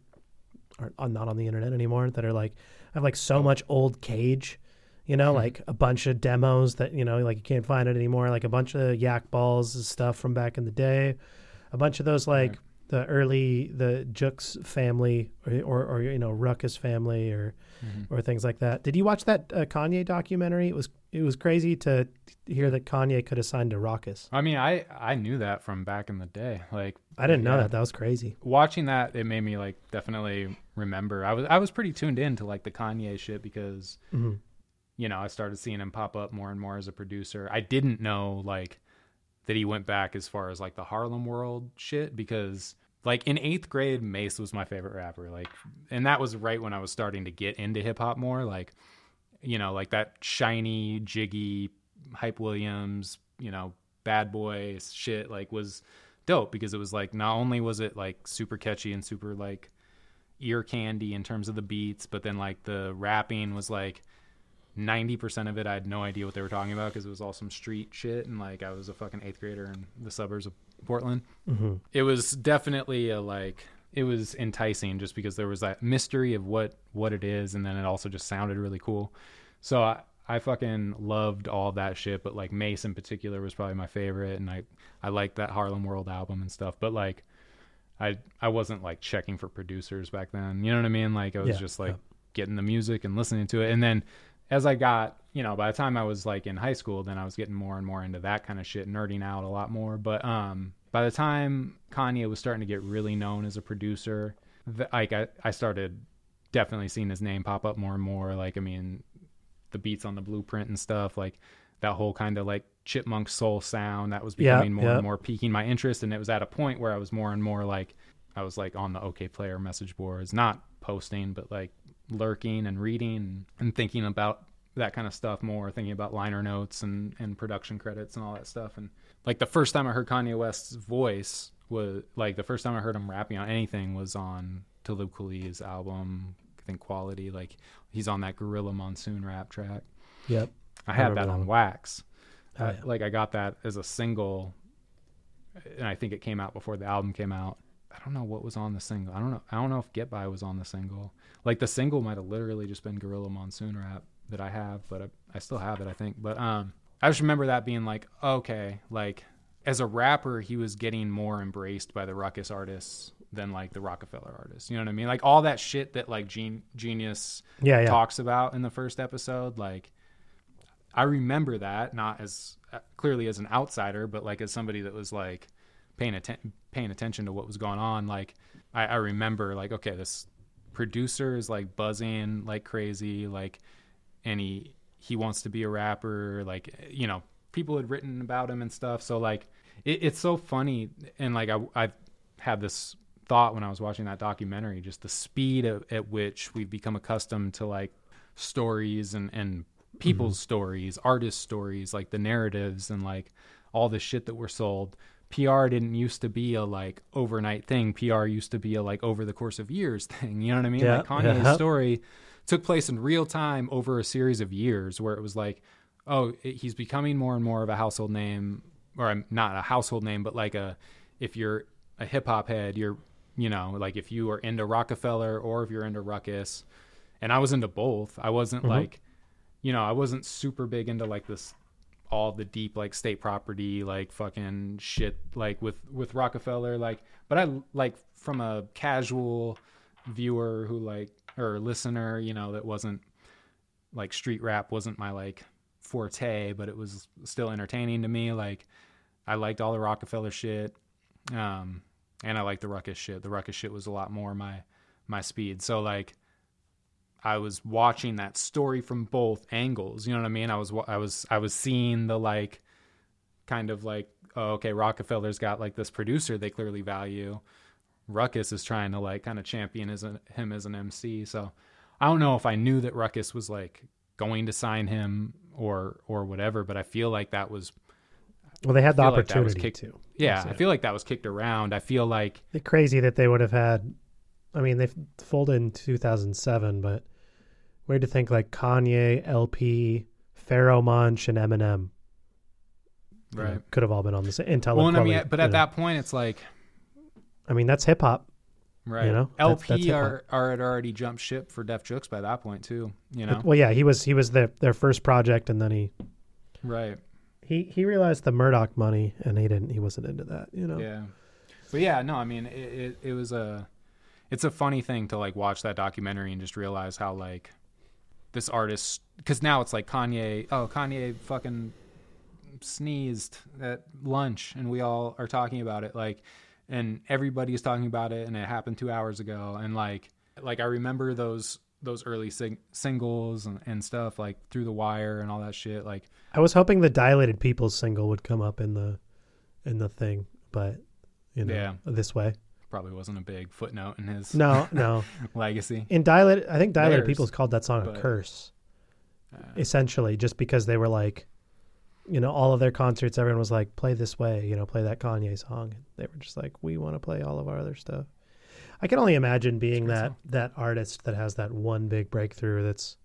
are not on the internet anymore. That are like, I have like so much old Cage. You know, Hmm. like a bunch of demos that you know, like you can't find it anymore. Like a bunch of Yak Ballz and stuff from back in the day. A bunch of those like Right. The early the Jux family or, or or you know Rawkus family or or things like that. Did you watch that uh, Kanye documentary? It was it was crazy to hear that Kanye could have signed to Rawkus. I mean, I I knew that from back in the day. Like I didn't know that. That was crazy. watching that, it made me like definitely remember. I was I was pretty tuned in to like the Kanye shit because Mhm. you know I started seeing him pop up more and more as a producer. I didn't know like that he went back as far as like the Harlem World shit because like in eighth grade, Mase was my favorite rapper. Like, and that was right when I was starting to get into hip hop more. Like, you know, like that shiny, jiggy, hype Williams, you know, bad boy shit. Like, was dope because it was like not only was it like super catchy and super like ear candy in terms of the beats, but then like the rapping was like 90% of it I had no idea what they were talking about because it was all some street shit and like I was a fucking 8th grader in the suburbs of Portland. Mm-hmm. It was definitely a like it was enticing just because there was that mystery of what what it is and then it also just sounded really cool. So I I fucking loved all that shit, but like Mase in particular was probably my favorite and I I liked that Harlem World album and stuff, but like I I wasn't like checking for producers back then. You know what I mean? Like I was Yeah, just like yeah. getting the music and listening to it. And then as I got, you know, by the time I was like in high school, then I was getting more and more into that kind of shit, nerding out a lot more. But um by the time Kanye was starting to get really known as a producer, like I, I started definitely seeing his name pop up more and more. Like I mean, the beats on the blueprint and stuff, like that whole kind of like chipmunk soul sound that was Yeah, becoming more yeah. and more piquing my interest. And it was at a point where I was more and more like I was like on the Okayplayer message boards, not posting, but like lurking and reading and thinking about that kind of stuff more, thinking about liner notes and, and production credits and all that stuff. And like the first time I heard Kanye West's voice was like the first time I heard him rapping on anything was on Talib Kweli's album, I think Quality. Like he's on that Guerrilla Monsoon rap track. Yep. I had remember that on wax. Oh, I- yeah. like I got that as a single, and I think it came out before the album came out. I don't know what was on the single. I don't know. I don't know if Get By was on the single. Like the single might have literally just been Guerrilla Monsoon rap that I have, but I, I still have it. I think. But um, I just remember that being like, okay, like as a rapper, he was getting more embraced by the Rawkus artists than like the Rockefeller artists. You know what I mean? Like all that shit that like Gen- Genius Yeah, yeah. talks about in the first episode like i remember that not as uh, clearly as an outsider but like as somebody that was like paying atten- paying attention to what was going on like I, I remember like okay this producer is like buzzing like crazy like and he he wants to be a rapper like you know people had written about him and stuff. So like it, it's so funny. And like i i had this thought when i was watching that documentary just the speed at, at which we've become accustomed to like stories and and people's mm-hmm. stories artists' stories like the narratives and like all the shit that were sold PR didn't used to be a like overnight thing. PR used to be a like over the course of years thing. You know what I mean? Yeah, like Kanye's yeah. story took place in real time over a series of years where it was like, oh, it, he's becoming more and more of a household name, or um, not a household name, but like a, if you're a hip hop head, you're, you know, like if you are into Rockefeller or if you're into Rawkus, and I was into both. I wasn't Mhm. like, you know, I wasn't super big into like this all the deep like state property like fucking shit like with with Rockefeller like but I like from a casual viewer who like or listener you know that wasn't like street rap wasn't my like forte but it was still entertaining to me like I liked all the Rockefeller shit um and I like the Rawkus shit. The Rawkus shit was a lot more my my speed. So like I was watching that story from both angles. You know what I mean? I was I was I was seeing the like kind of like oh, okay, Rockefeller's got like this producer they clearly value. Rawkus is trying to like kind of champion a, him as an MC. So I don't know if I knew that Rawkus was like going to sign him or or whatever, but I feel like that was Well, they had the feel like opportunity kicked- to. yeah, That's I feel like that was kicked around. I feel like It's crazy that they would have had. I mean, they folded in 2007, but weird to think like Kanye, El-P, Pharoahe Monch, and Eminem you know, right. could have all been on the same. Intel. Well, I mean, but at that point, it's like I mean, that's hip hop. right. You know, that's- that's El-P hip-hop. are are had already jumped ship for Def Jux by that point too. You know, Well, yeah, he was he was their their first project, and then he right? he he realized the Murdoch money, and he didn't. He wasn't into that. You know. Yeah. But yeah, no, I mean, it, it it was a it's a funny thing to like watch that documentary and just realize how like this artist because now it's like Kanye. Oh, Kanye fucking sneezed at lunch, and we all are talking about it. Like, and everybody's talking about it, and it happened two hours ago. And like, like I remember those those early sing- singles and, and stuff like through the wire and all that shit. Like, I was hoping the Dilated Peoples single would come up in the in the thing, but you know, Yeah. this way. Probably wasn't a big footnote in his No, no. legacy. In Dilated, I think Dilated Theirs, Peoples called that song a curse, Uh, essentially, just because they were like, you know, all of their concerts, everyone was like, play this way, you know, play that Kanye song. They were just like, we want to play all of our other stuff. I can only imagine being that great that artist that has that one big breakthrough that's,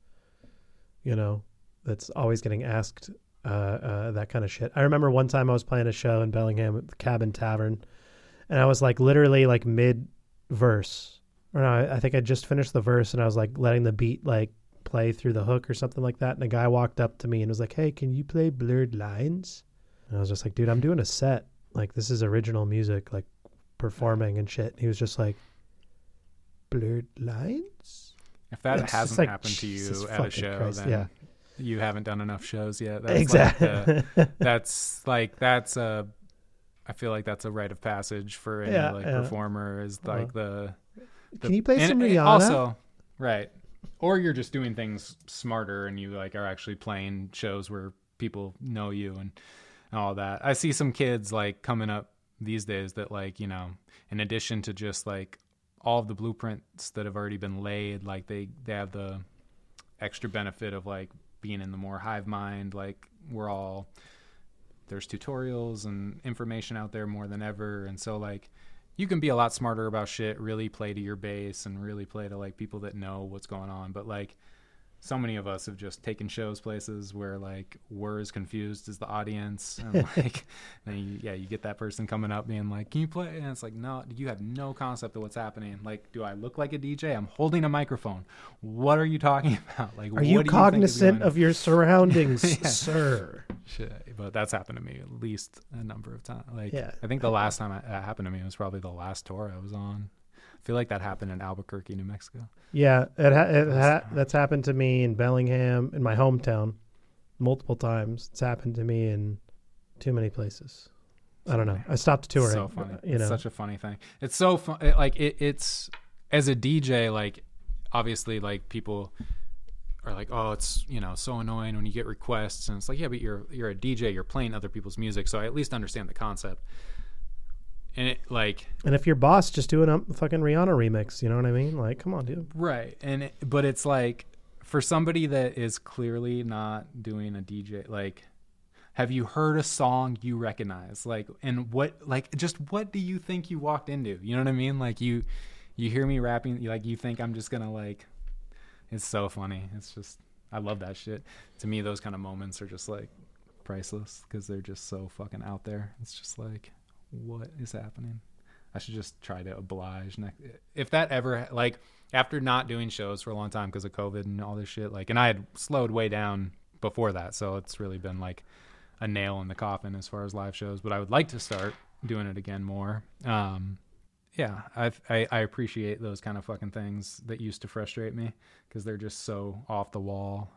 you know, that's always getting asked uh, uh, that kind of shit. I remember one time I was playing a show in Bellingham at the Cabin Tavern, and I was like literally like mid verse, or no, I, I think I just finished the verse, and I was like letting the beat like play through the hook or something like that, and a guy walked up to me and was like, "Hey, can you play Blurred Lines?" And I was just like, "Dude, I'm doing a set. Like this is original music, like performing and shit." And He was just like, "Blurred Lines." If that It's hasn't like, happened to Jesus you at a show, Christ, then yeah. you haven't done enough shows yet. That's exactly. Like the, that's like that's a. I feel like that's a rite of passage for any Yeah, like yeah. performer is Uh-huh. like the. the Can you play and- some and Rihanna? Also, right, or you're just doing things smarter and you like are actually playing shows where people know you and all that. I see some kids like coming up these days that like you know, in addition to just like all of the blueprints that have already been laid, like they they have the extra benefit of like being in the more hive mind. Like we're all there's tutorials and information out there more than ever, and so like you can be a lot smarter about shit. Really play to your base and really play to like people that know what's going on. But like so many of us have just taken shows places where like we're as confused as the audience and like then you, yeah you get that person coming up being like can you play and it's like no you have no concept of what's happening like do i look like a dj i'm holding a microphone what are you talking about like Are you cognizant on? of your surroundings, Yeah. sir? Shit, but that's happened to me at least a number of times. Like, Yeah. I think the last time it that happened to me was probably the last tour I was on. I feel like that happened in Albuquerque, New Mexico. Yeah, it, ha- it ha- that's happened to me in Bellingham, in my hometown, multiple times. It's happened to me in too many places. I don't know. I stopped touring. so funny. Uh, you it's such a funny thing. It's so fun. It, like it, it's as a DJ, like obviously, like people are like, oh, it's you know so annoying when you get requests, and it's like, yeah, but you're you're a DJ, you're playing other people's music, so I at least understand the concept. And it like and if your boss just doing a fucking Rihanna remix, you know what I mean? Like, come on, dude. Right. And it, but it's like for somebody that is clearly not doing a DJ like have you heard a song you recognize? Like and what like just what do you think you walked into? You know what I mean? Like you you hear me rapping like you think I'm just to like it's so funny. It's just I love that shit. To me those kind of moments are just like priceless cuz they're just so fucking out there. It's just like what is happening? I should just try to oblige. ne- If that ever like after not doing shows for a long time because of COVID and all this shit, like, and I had slowed way down before that, so it's really been like a nail in the coffin as far as live shows. But I would like to start doing it again more. Um, yeah, I've, I I appreciate those kind of fucking things that used to frustrate me because they're just so off the wall.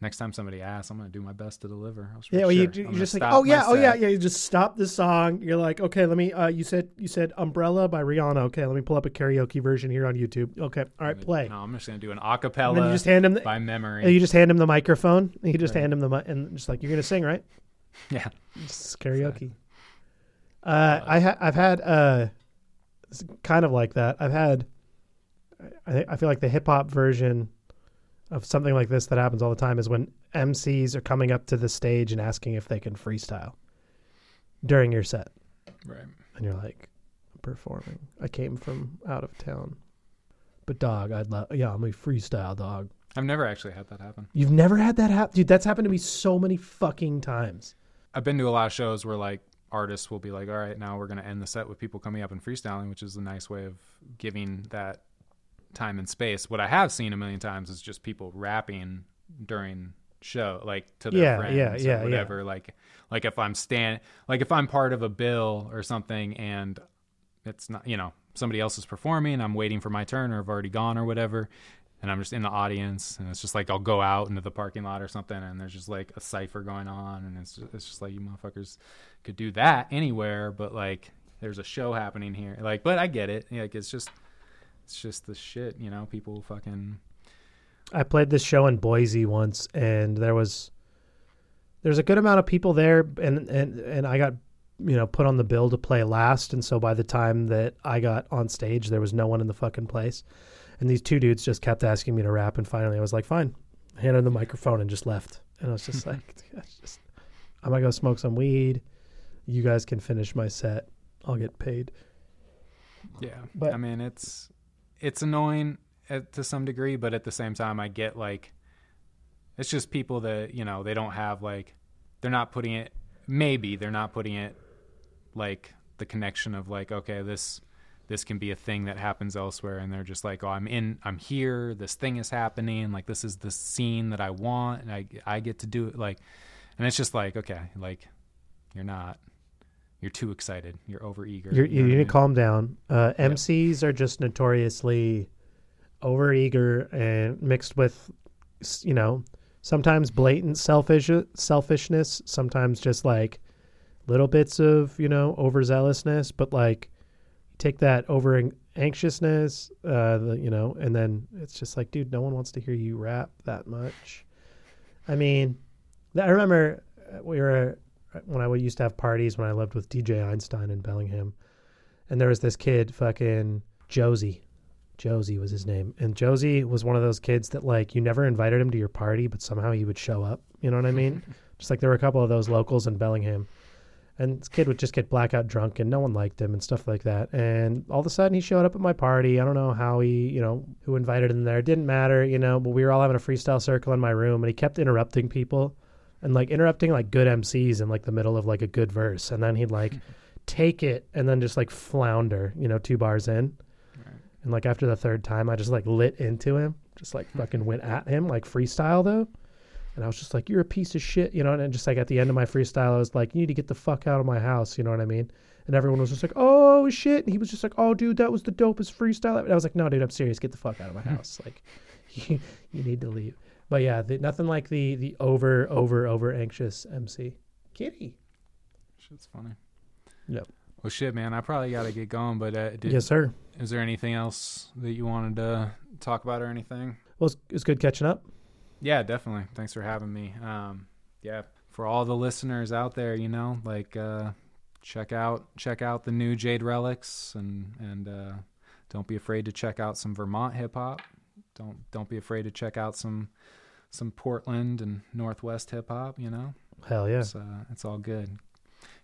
Next time somebody asks, I'm gonna do my best to deliver. I was Yeah, well, you, sure. I'm just like, oh yeah, oh yeah, yeah. You just stop the song. You're like, okay, let me. Uh, you said you said "Umbrella" by Rihanna. Okay, let me pull up a karaoke version here on YouTube. Okay, all right, play. No, I'm just gonna do an and then acapella you just hand him, the, by memory. and you just hand him the microphone. And you just Right. hand him the mi- and just like you're gonna sing, right? yeah. It's karaoke. Uh, I ha- I've had uh, kind of like that. I've had. I I feel like the hip hop version of something like this that happens all the time is when MCs are coming up to the stage and asking if they can freestyle during your set, Right. and you're like, I'm performing. I came from out of town, but dog, I'd love. Yeah, I'm a freestyle dog. I've never actually had that happen. You've never had that happen, dude. That's happened to me so many fucking times. I've been to a lot of shows where like artists will be like, "All right, now we're gonna end the set with people coming up and freestyling," which is a nice way of giving that time and space. What I have seen a million times is just people rapping during show, like to their Yeah, friends yeah, or yeah, yeah. whatever. Like, like if I'm stand, like if I'm part of a bill or something, and it's not, you know, somebody else is performing, I'm waiting for my turn, or I've already gone or whatever. And I'm just in the audience, and it's just like I'll go out into the parking lot or something, and there's just like a cipher going on, and it's just, it's just like you motherfuckers could do that anywhere, but like there's a show happening here. Like, but I get it. Like it's just it's just the shit, you know. People fucking I played this show in Boise once, and there was there's a good amount of people there, and and and I got you know put on the bill to play last, and so by the time that I got on stage, there was no one in the fucking place, and these two dudes just kept asking me to rap, and finally I was like, fine, handed the microphone and just left, and I was just like, just, I'm gonna go smoke some weed. You guys can finish my set. I'll get paid. yeah. But- I mean, it's it's annoying at, to some degree, but at the same time, I get like it's just people that you know they don't have like they're not putting it. Maybe they're not putting it like the connection of like okay this this can be a thing that happens elsewhere and they're just like oh i'm in i'm here this thing is happening like this is the scene that i want and i i get to do it like and it's just like okay like you're not you're too excited you're over eager You're, you what need to calm down. Uh, MCs are just notoriously overeager and mixed with, you know, sometimes blatant selfish selfishness, sometimes just like little bits of you know overzealousness. But like, take that over anxiousness, uh, the, you know, and then it's just like, dude, no one wants to hear you rap that much. I mean, I remember uh, we were when I used to have parties when I lived with DJ Einstein in Bellingham, and there was this kid, fucking Josie. Josie was his name, and Josie was one of those kids that like you never invited him to your party, but somehow he would show up. You know what I mean? just like there were a couple of those locals in Bellingham, and this kid would just get blackout drunk, and no one liked him and stuff like that. And all of a sudden, he showed up at my party. I don't know how he, you know, who invited him there. It didn't matter, you know. But we were all having a freestyle circle in my room, and he kept interrupting people and like interrupting like good MCs in like the middle of like a good verse, and then he'd like take it and then just like flounder, you know, two bars in, Right. and like after the third time, I just like lit into him, just like fucking went at him like freestyle though, and I was just like, "You're a piece of shit," you know, and just like at the end of my freestyle, I was like, "You need to get the fuck out of my house," you know what I mean? And everyone was just like, "Oh shit!" And he was just like, "Oh dude, that was the dopest freestyle." And I was like, "No, dude, I'm serious. Get the fuck out of my house. Like, you, you need to leave." But yeah, the, nothing like the the over over over anxious MC. Kitty. shit's funny Yep. well shit man i probably gotta get going but uh, did, yes, sir. is there anything else that you wanted to talk about or anything Well, it's, it's good catching up. Yeah, definitely. Thanks for having me. Um, yeah, for all the listeners out there, you know, like uh, check out check out the new Jade Relics, and and uh, don't be afraid to check out some Vermont hip hop. Don't don't be afraid to check out some some Portland and Northwest hip hop. You know, Hell yeah. it's uh, it's all good.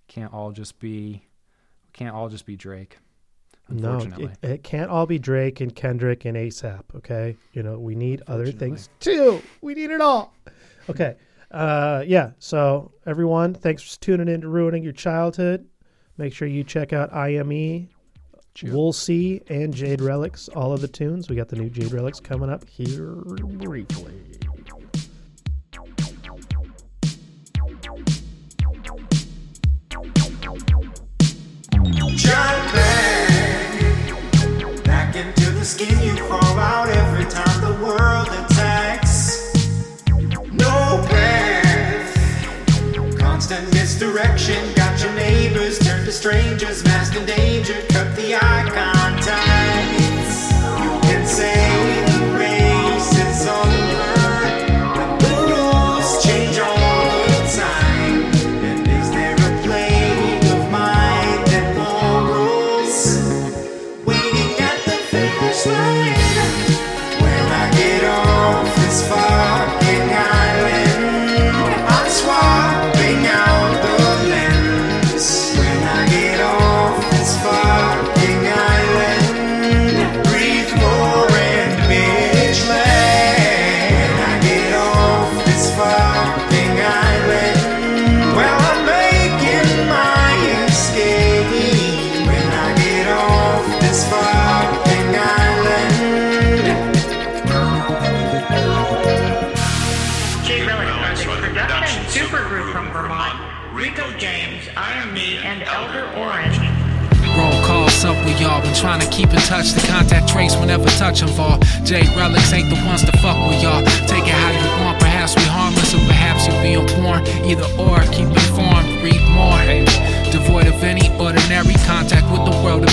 Can't all just be can't all just be Drake. No, Unfortunately. it, it can't all be Drake and Kendrick and ASAP. Okay, you know we need other things too. We need it all. Okay, uh, yeah. So everyone, thanks for tuning in to ruining your childhood. Make sure you check out IAME, Wool See and Jade Relics, all of the tunes. We got the new Jade Relics coming up here briefly. Back, into the skin you crawl out every time the world attacks. No path, constant misdirection got your neighbors turned to strangers, masked in danger. Cut the eye trying to keep in touch. The contact trace whenever touch involved. J relics ain't the ones to fuck with y'all. Take it how you want. Perhaps we harmless, or perhaps you be informed. Either or, keep informed. Read more. Devoid of any ordinary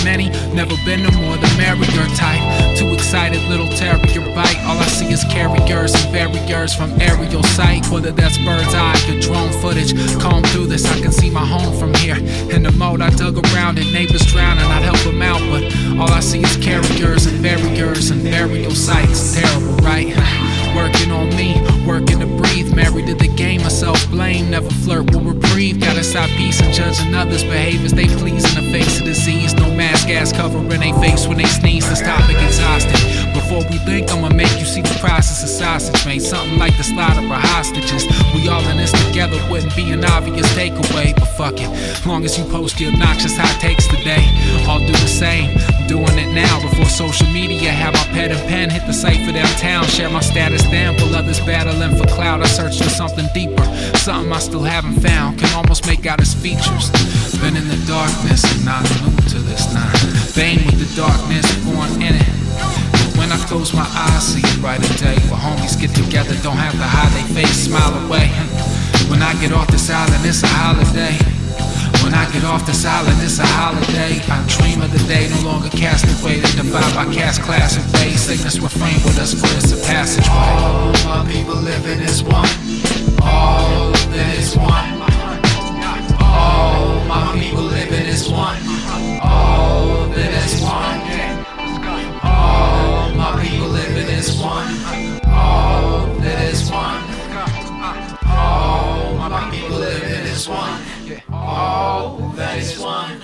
many. Never been no more the merrier type. Too excited, little terrier bite. All I see is carriers and barriers from aerial sight. Whether that's bird's eye or drone footage. Comb through this, I can see my home from here. In the mode I dug around and neighbors drowning, I'd help them out. But all I see is carriers and barriers and burial sites. Terrible, right? Working on me, working to breathe. Married to the game of self blame. Never flirt with reprieve. Gotta stop peace and judging others' behaviors. They please in the face of disease. No mask, gas covering they face when they sneeze. This topic exhausted. Before we think, I'ma make you see the process of sausage made. Something like the slaughter of hostages. We all in this together wouldn't be an obvious takeaway. But fuck it. Long as you post your obnoxious hot takes today, I'll do the same. I'm doing it now before social media. Have my pet and pen hit the cipher downtown. Share my status then while others battling for cloud. I search for something deeper, something I still haven't found. Can almost make out its features. Been in the darkness and not new to this now. Bane with the darkness, born in it. When I close my eyes, see a brighter day. Where homies get together, don't have to hide their face, smile away. When I get off this island, it's a holiday. When I get off this island, it's a holiday. I dream of the day, no longer cast away. The divide by cast, class, and race. Sickness refrain with us for it's a passageway. All my people living as one. All that is one. All my people living as one. All that is one. is one. All that is one. All my people living is one. All that is one.